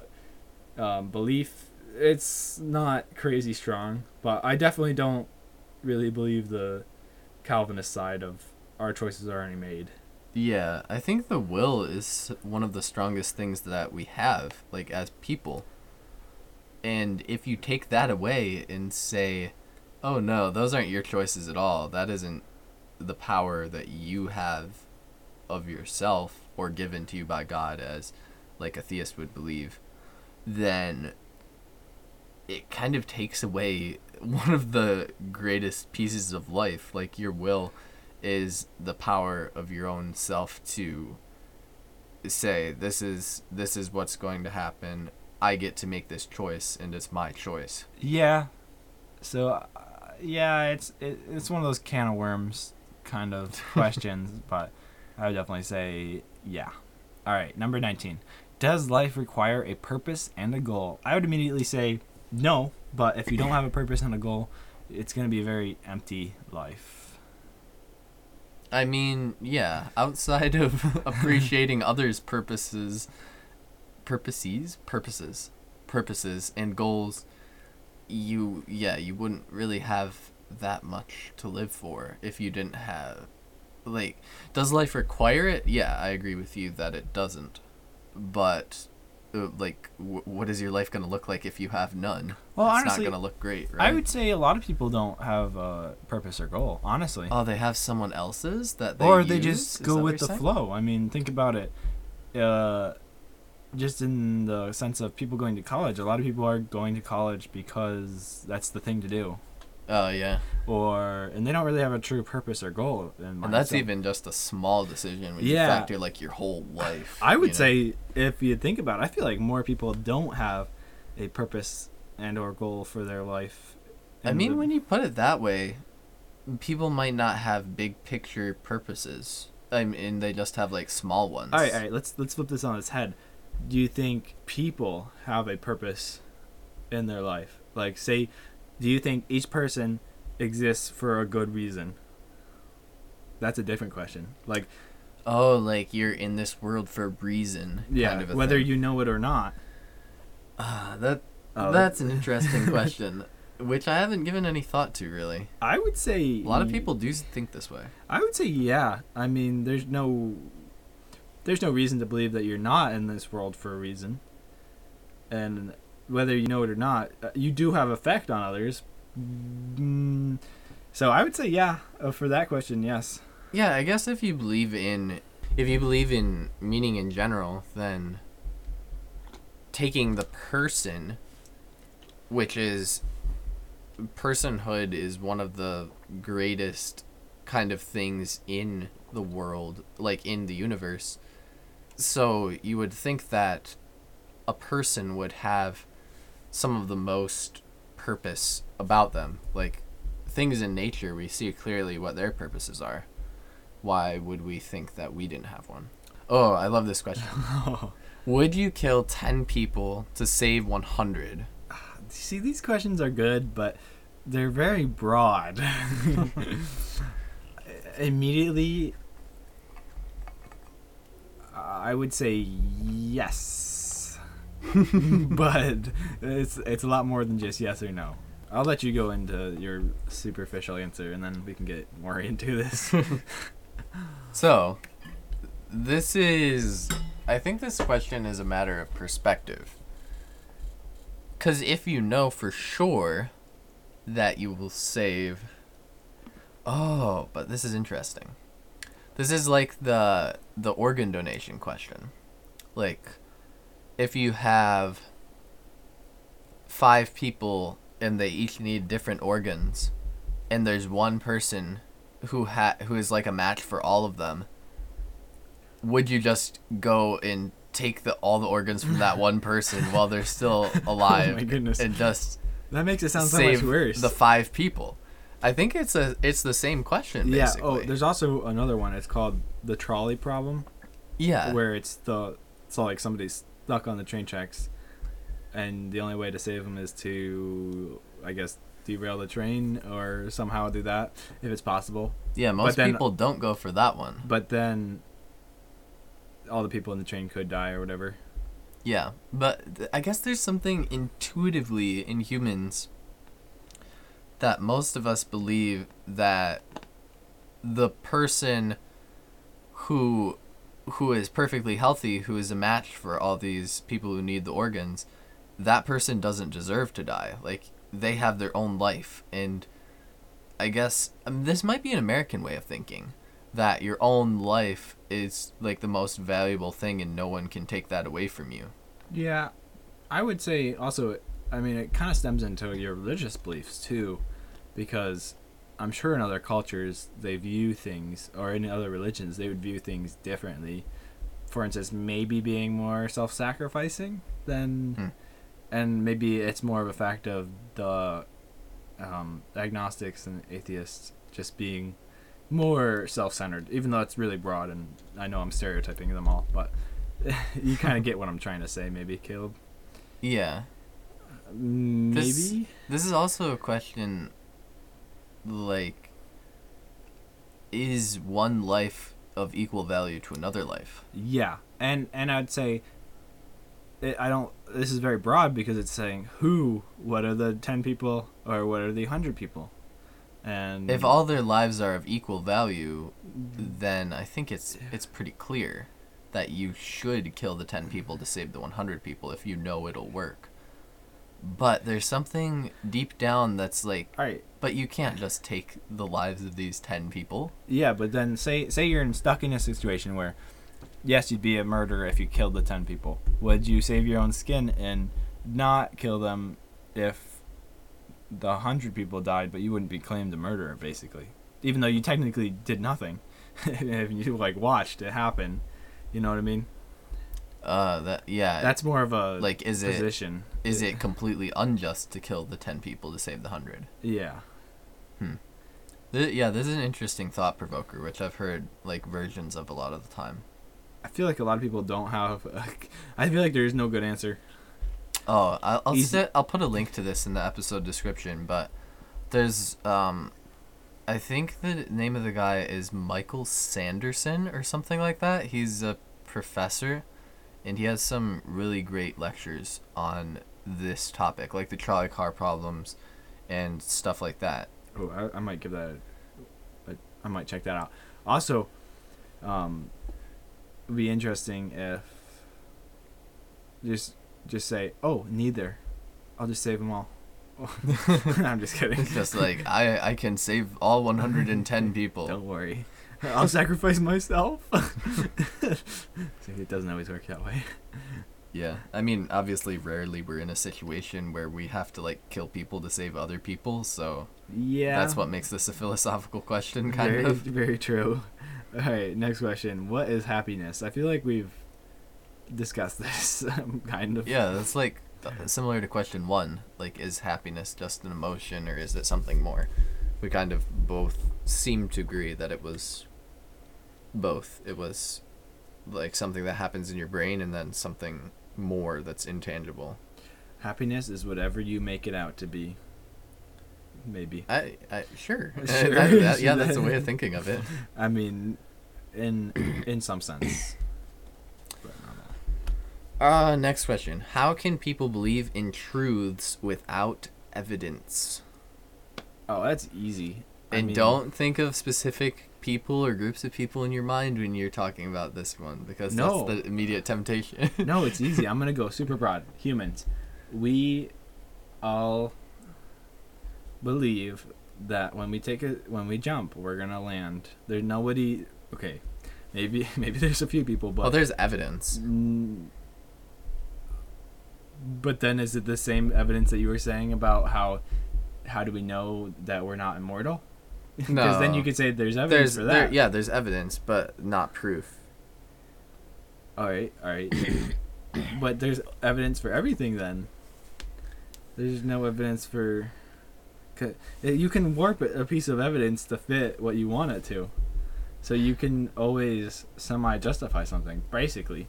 um, belief? It's not crazy strong, but I definitely don't really believe the Calvinist side of our choices are already made. Yeah, I think the will is one of the strongest things that we have, like as people. And if you take that away and say, "Oh no, those aren't your choices at all. That isn't the power that you have of yourself or given to you by God as like a theist would believe," then it kind of takes away one of the greatest pieces of life, like your will is the power of your own self to say this is this is what's going to happen i get to make this choice and it's my choice Yeah. So, uh, yeah, it's it, it's one of those can of worms kind of questions, but I would definitely say yeah. All right, number 19. Does life require a purpose and a goal? I would immediately say no, but if you don't have a purpose and a goal, it's going to be a very empty life. i mean yeah outside of appreciating others purposes purposes purposes purposes and goals you yeah you wouldn't really have that much to live for if you didn't have like does life require it yeah i agree with you that it doesn't but uh, like w- what is your life going to look like if you have none Well, it's honestly, not going to look great right I would say a lot of people don't have a purpose or goal, honestly. oh they have someone else's that they or they use? just go with the saying? flow. I mean, think about it. Uh, just in the sense of people going to college, a lot of people are going to college because that's the thing to do, oh yeah or and they don't really have a true purpose or goal. In mind. and that's even just a small decision when Yeah. you factor like your whole life I would you know? say if you think about it, I feel like more people don't have a purpose and or goal for their life. I mean, the- when you put it that way, people might not have big picture purposes. I mean, they just have like small ones. all right, all right, let's let's flip this on its head. Do you think people have a purpose in their life? Like, say, do you think each person exists for a good reason? That's a different question. Like, Oh, like you're in this world for a reason. yeah, kind of a whether thing. you know it or not. Ah, that Oh, that's an interesting question, which I haven't given any thought to really. I would say A lot of people do think this way. I would say yeah. I mean, there's no. There's no reason to believe that you're not in this world for a reason. And whether you know it or not, uh, you do have effect on others. Mm, so I would say yeah uh, for that question. Yes. Yeah, I guess if you believe in if you believe in meaning in general, then taking the person which is personhood is one of the greatest kind of things in the world, like in the universe. So you would think that a person would have some of the most purpose about them. Like things in nature, we see clearly what their purposes are. Why would we think that we didn't have one? Oh, I love this question. would you kill 10 people to save 100? See, these questions are good, but they're very broad. Immediately, I would say yes, but it's it's a lot more than just yes or no. I'll let you go into your superficial answer, and then we can get more into this. So, this is. I think this question is a matter of perspective. Because if you know for sure that you will save. Oh, but this is interesting. This is like the the organ donation question. Like, if you have five people and they each need different organs, and there's one person who ha- who is like a match for all of them, would you just go and take the all the organs from that one person while they're still alive Oh my goodness. and just that makes it sound so much worse. the five people? I think it's a it's the same question yeah. Oh, there's also another one. It's called the trolley problem. yeah. where it's the so like somebody's stuck on the train tracks, and the only way to save them is to, I guess, derail the train or somehow do that if it's possible. yeah, most then- people don't go for that one. But then, all the people in the train could die or whatever. Yeah, but th- I guess there's something intuitively in humans that most of us believe that the person who who is perfectly healthy, who is a match for all these people who need the organs, that person doesn't deserve to die. Like they have their own life and I guess um, this might be an American way of thinking that your own life is like the most valuable thing and no one can take that away from you. Yeah, I would say also. I mean, it kind of stems into your religious beliefs too, because I'm sure in other cultures they view things, or in other religions they would view things differently. For instance, maybe being more self-sacrificing than, Hmm. and maybe it's more of a fact of the um, agnostics and atheists just being more self-centered, even though it's really broad and I know I'm stereotyping them all, but you kind of get what I'm trying to say, maybe, Caleb. Yeah. Maybe. This- This is also a question like is one life of equal value to another life? Yeah, and and I'd say, it, I don't. This is very broad because it's saying who, what are the ten people, or what are the hundred people, and If all their lives are of equal value, then I think it's it's pretty clear that you should kill the 10 people to save the 100 people if you know it'll work. But there's something deep down that's like all right, but you can't just take the lives of these 10 people. yeah, but then say say you're in, stuck in a situation where, yes, you'd be a murderer if you killed the ten people. Would you save your own skin and not kill them if the hundred people died, but you wouldn't be claimed a murderer, basically, even though you technically did nothing, if you like watched it happen. You know what I mean? Uh that yeah. That's more of a like is it position. is it completely unjust to kill the 10 people to save the 100? Yeah. Th- yeah, this is an interesting thought provoker, which I've heard like versions of a lot of the time. I feel like a lot of people don't have. I feel like there is no good answer. Oh, I'll I'll, set, I'll put a link to this in the episode description, but there's um, I think the name of the guy is Michael Sanderson or something like that. He's a professor, and he has some really great lectures on this topic, like the trolley car problems, and stuff like that. Oh, I, I might give that. A, I might check that out. Also, um, would be interesting if just just say, "Oh, neither. I'll just save them all." I'm just kidding. Just like I I can save all 110 people. Don't worry. I'll sacrifice myself. See, it doesn't always work that way. Yeah, I mean, obviously, rarely we're in a situation where we have to like kill people to save other people. So Yeah. that's what makes this a philosophical question, kind very, of. Very true. All right, next question. What is happiness? I feel like we've discussed this, kind of. Yeah, that's like similar to question one. Like, is happiness just an emotion or is it something more? We kind of both seem to agree that it was both. It was like something that happens in your brain and then something more that's intangible. Happiness is whatever you make it out to be. Maybe. I, I sure. Sure. That- that- yeah, that's a way of thinking of it. I mean, in in some sense. Uh, next question. How can people believe in truths without evidence? Oh, that's easy. I And mean, don't think of specific people or groups of people in your mind when you're talking about this one because No. that's the immediate temptation. No, it's easy. I'm gonna go super broad. Humans, we all believe that when we take a when we jump, we're gonna land. There's nobody. Okay, maybe maybe there's a few people, but well, there's evidence. Mm, But then, is it the same evidence that you were saying about how? How do we know that we're not immortal? Because then you could say there's evidence There's for there, that. yeah, there's evidence, but not proof. All right, all right. but there's evidence for everything then. There's no evidence for. Eh, you can warp a a piece of evidence to fit what you want it to. So you can always semi justify something, basically.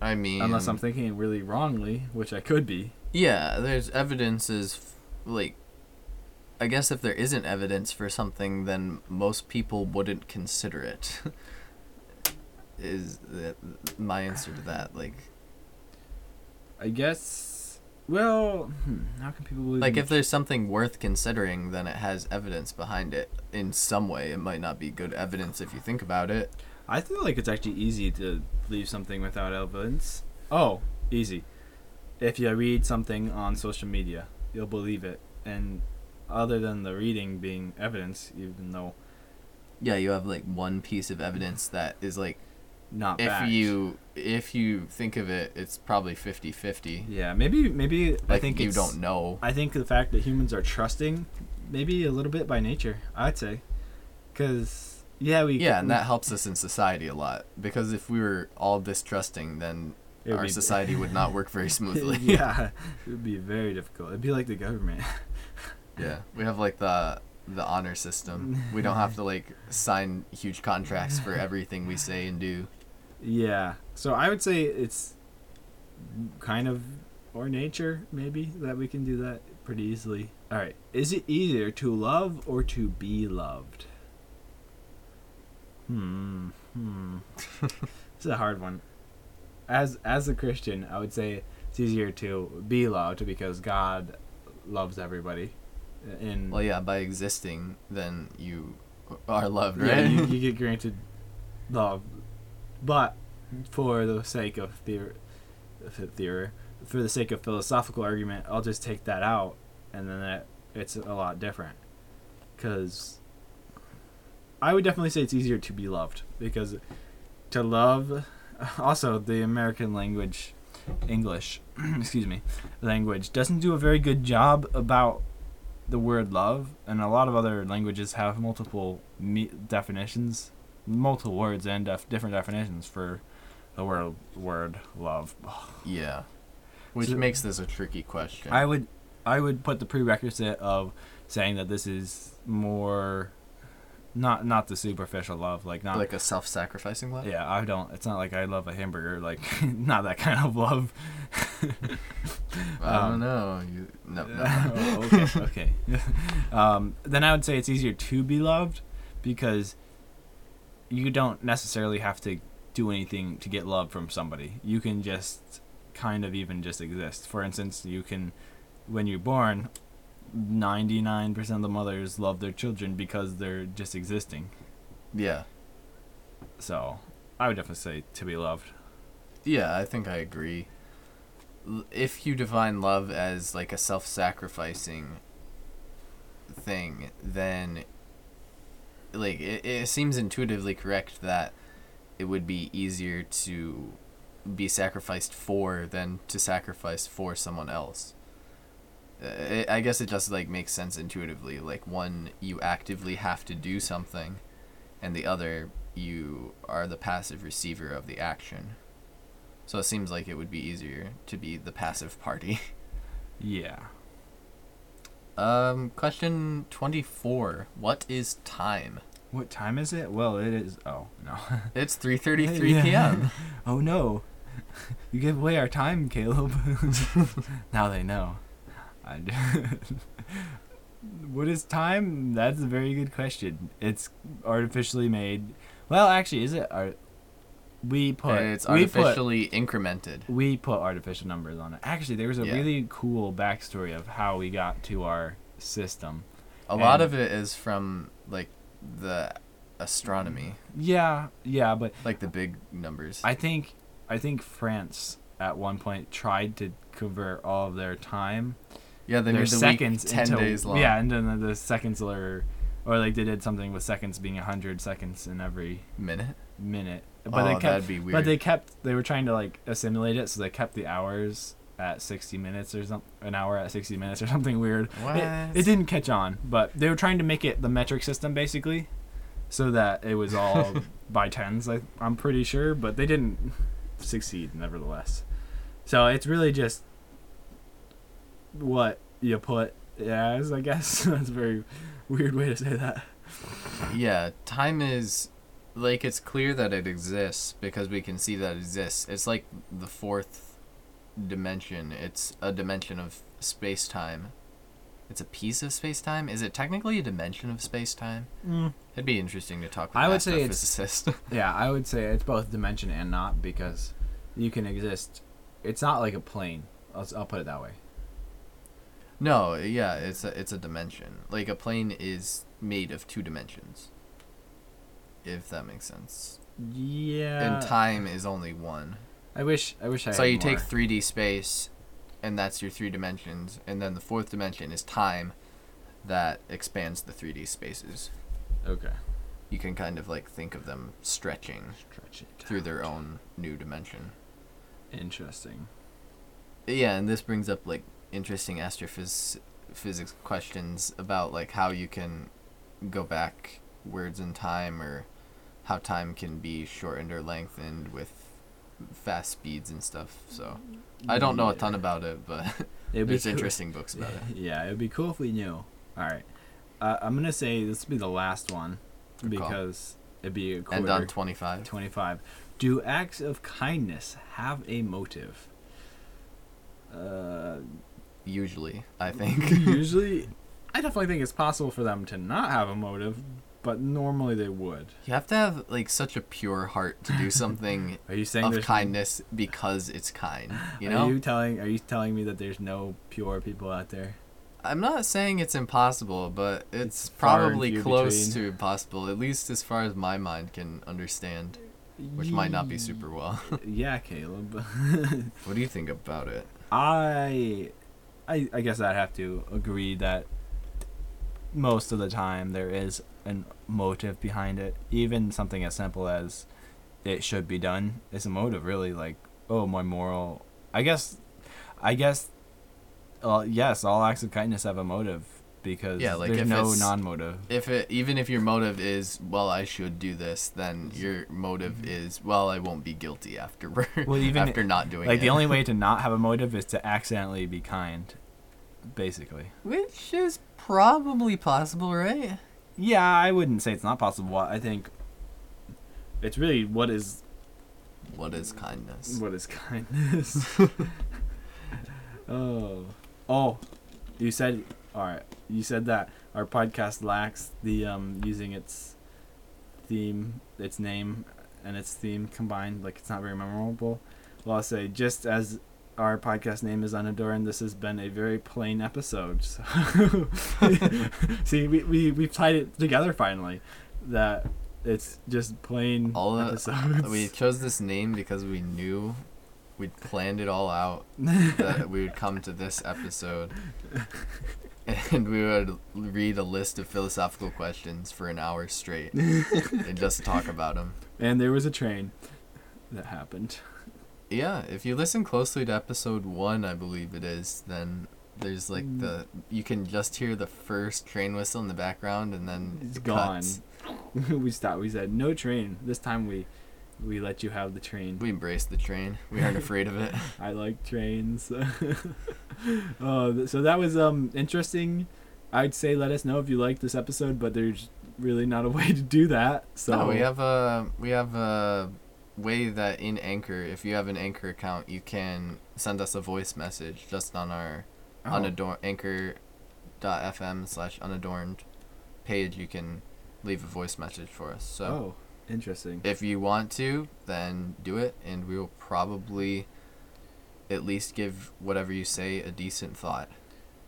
I mean, Unless I'm thinking really wrongly, which I could be. Yeah, there's evidence is like I guess if there isn't evidence for something then most people wouldn't consider it. is that my answer to that like I guess. Well, hmm, how can people believe? like if there's something worth considering then it has evidence behind it in some way. It might not be good evidence if you think about it. I feel like it's actually easy to leave something without evidence. Oh, easy. If you read something on social media, you'll believe it. And other than the reading being evidence, even though Yeah, you have like one piece of evidence that is like not if fact. you if you think of it it's probably 50-50. yeah, maybe maybe Like I think you don't know. I think the fact that humans are trusting, maybe a little bit by nature, I'd say, because yeah, we Yeah, and we- that helps us in society a lot because if we were all distrusting, then our be- society would not work very smoothly. yeah, it would be very difficult. It'd be like the government. yeah, we have like the the honor system. We don't have to like sign huge contracts for everything we say and do. Yeah. So I would say it's kind of or nature maybe that we can do that pretty easily. All right. Is it easier to love or to be loved? Hmm. Hmm. it's a hard one. As as a Christian, I would say it's easier to be loved because God loves everybody. In Well, yeah, by existing, then you are loved, yeah, right? you, you get granted love, but for the sake of theory, theory, for the sake of philosophical argument, I'll just take that out, and then that it's a lot different. Because I would definitely say it's easier to be loved because to love, also the American language, English, excuse me, language doesn't do a very good job about the word love, and a lot of other languages have multiple me- definitions, multiple words and def- different definitions for the word word love. yeah, which So- makes this a tricky question. I would, I would put the prerequisite of saying that this is more, not not the superficial love, like not like a self-sacrificing love. Yeah, I don't. It's not like I love a hamburger. Like, not that kind of love. I Um, don't know. You no, no. oh, okay. Okay. um, then I would say it's easier to be loved because you don't necessarily have to do anything to get love from somebody. You can just kind of even just exist. For instance, you can, when you're born, 99% of the mothers love their children because they're just existing. yeah. So I would definitely say to be loved. Yeah, I think I agree. If you define love as like a self-sacrificing thing, then like it, it seems intuitively correct that it would be easier to be sacrificed for than to sacrifice for someone else. Uh, it, I guess it just like makes sense intuitively. Like one, you actively have to do something, and the other, you are the passive receiver of the action. So it seems like it would be easier to be the passive party. Yeah. Um, question 24. What is time? What time is it? Well, it is. Oh no. It's 3:33 Yeah. p.m. oh no. You gave away our time, Caleb. now they know. What is time? That's a very good question. It's artificially made. Well, actually, is it? Art- we put. it's we put artificially incremented. we put artificial numbers on it. Actually, there was a Yeah. really cool backstory of how we got to our system. A lot of it is from like the astronomy, Yeah, yeah, but like the big numbers. I think I think France at one point tried to convert all of their time, yeah, they made the seconds week 10 into days long. yeah, and then the, seconds are, or like they did something with seconds being hundred seconds in every minute. minute. oh, But they kept, that'd be weird. but they kept they were trying to like assimilate it, so they kept the hours at 60 minutes or something, an hour at 60 minutes or something weird. What? It, it didn't catch on, but they were trying to make it the metric system basically, so that it was all by tens. I, I'm pretty sure, but they didn't succeed nevertheless. So it's really just what you put as, I guess. That's a very weird way to say that. Yeah, time is like it's clear that it exists because we can see that it exists. It's like the fourth dimension. It's a dimension of space time. It's a piece of space time. Is it technically a dimension of space time? Mm. It'd be interesting to talk with I would say it's-. Yeah, I would say it's both dimension and not because you can exist. It's not like a plane. I'll, I'll put it that way. No, yeah, it's a it's a dimension. Like a plane is made of two dimensions. If that makes sense. Yeah. and time is only one. I wish. I wish I. So you take 3D space, and that's your three dimensions, and then the fourth dimension is time, that expands the 3D spaces. Okay. You can kind of like think of them stretching Stretch it through their own new dimension. Interesting. Yeah, and this brings up like interesting astrophys physics questions about like how you can go back words in time or how time can be shortened or lengthened with fast speeds and stuff. So I don't know a ton about it, but It'd be there's cool- interesting books about it. Yeah, it'd be cool if we knew. All right. Uh, I'm gonna say this will be the last one Good call. because it'd be a And quarter. on 25. 25. Do acts of kindness have a motive? Uh, Usually, I think. usually, I definitely think it's possible for them to not have a motive, but normally they would. you have to have like such a pure heart to do something Are you saying of kindness because it's kind. You know? are you telling? Are you telling me that there's no pure people out there? I'm not saying it's impossible, but it's, It's probably close between. to impossible, at least as far as my mind can understand, which might not be super well. yeah, Caleb. what do you think about it? I, I, I guess I'd have to agree that most of the time there is a motive behind it. Even something as simple as it should be done is a motive, really. Like, oh, my moral. I guess, I guess, uh, yes, all acts of kindness have a motive because Yeah, like there's if no non-motive. If it even if your motive is well, I should do this, then your motive is well, I won't be guilty afterward. Well, even after not doing it. Like it. the only way to not have a motive is to accidentally be kind, basically. which is probably possible, right? Yeah, I wouldn't say it's not possible. I think it's really what is What is kindness? what is kindness. oh, oh, you said all right. You said that our podcast lacks the um using its theme, its name, and its theme combined. Like it's not very memorable. Well, I'll say just as our podcast name is unadorned, this has been a very plain episode. So see, we we we tied it together finally. That It's just plain All episodes. we chose this name because we knew we'd planned it all out that we would come to this episode and we would read a list of philosophical questions for an hour straight and just talk about them. and there was a train that happened. Yeah, if you listen closely to episode one, I believe it is, then there's like Mm. the you can just hear the first train whistle in the background and then It's it gone. we stopped. We said no train. This time we we let you have the train. We embraced the train. We aren't afraid of it. I like trains. uh, so that was um interesting. I'd say let us know if you liked this episode, but there's really not a way to do that. So No, we have a we have a way that in Anchor, if you have an Anchor account, you can send us a voice message just on our oh, unadorned Anchor.fm slash unadorned page. You can leave a voice message for us. So oh, interesting. if you want to, then do it, and we will probably at least give whatever you say a decent thought.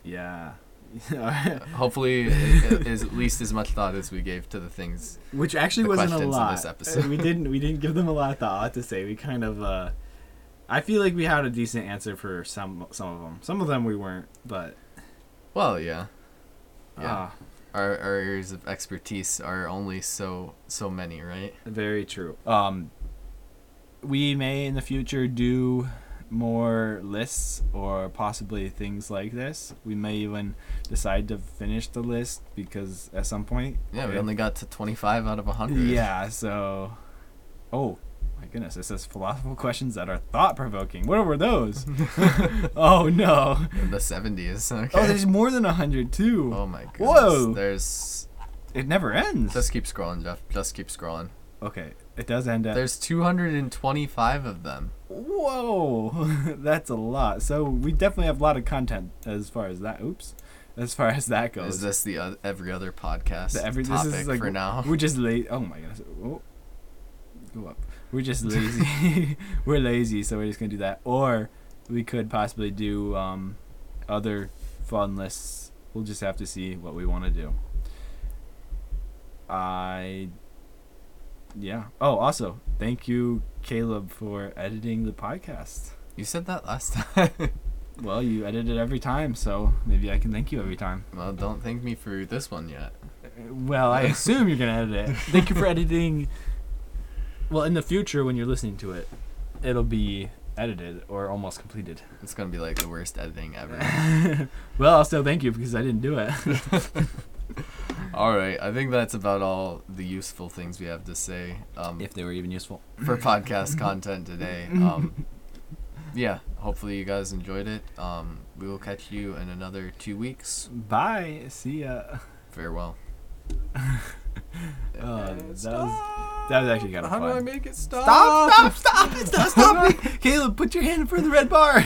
Yeah. Hopefully, it is at least as much thought as we gave to the things. Which actually the wasn't a lot. this episode. we didn't we didn't give them a lot of thought to say. We kind of uh I feel like we had a decent answer for some some of them. Some of them we weren't, but Well, yeah, Yeah. ah, our our areas of expertise are only so so many, right? very true. Um we may in the future do more lists or possibly things like this. We may even decide to finish the list because at some point Yeah, we only got to twenty five out of hundred. Yeah, so Oh, goodness, it says philosophical questions that are thought provoking. What were those? oh no. the seventies. Okay. Oh, there's more than a hundred too. Oh my goodness. Whoa. There's It never ends. just keep scrolling, Jeff. Just keep scrolling. okay, it does end at. There's two hundred and twenty five of them. Whoa, that's a lot. So we definitely have a lot of content as far as that. Oops, as far as that goes. Is this the uh, every other podcast The every- this topic is like for now? We're just lazy. Oh my goodness. Oh. Go up. We're just lazy. we're lazy, so we're just gonna do that. Or we could possibly do um, other fun lists. We'll just have to see what we want to do. I. Yeah. Oh, also, thank you, Caleb, for editing the podcast. You said that last time. Well, you edit it every time, so maybe I can thank you every time. well, don't thank me for this one yet. Well, I assume you're gonna edit it. Thank you for editing. Well, in the future, when you're listening to it, it'll be edited or almost completed. It's gonna be like the worst editing ever. well, I'll still thank you because I didn't do it. all right, I think that's about all the useful things we have to say um, if they were even useful. for podcast content today. Um, yeah, hopefully you guys enjoyed it. Um, we will catch you in another two weeks. Bye. See ya. Farewell. Oh, that was that was actually kind of How fun. do I make it stop? stop! Stop! Stop! Stop! Stop! Caleb, put your hand in front of the red bar.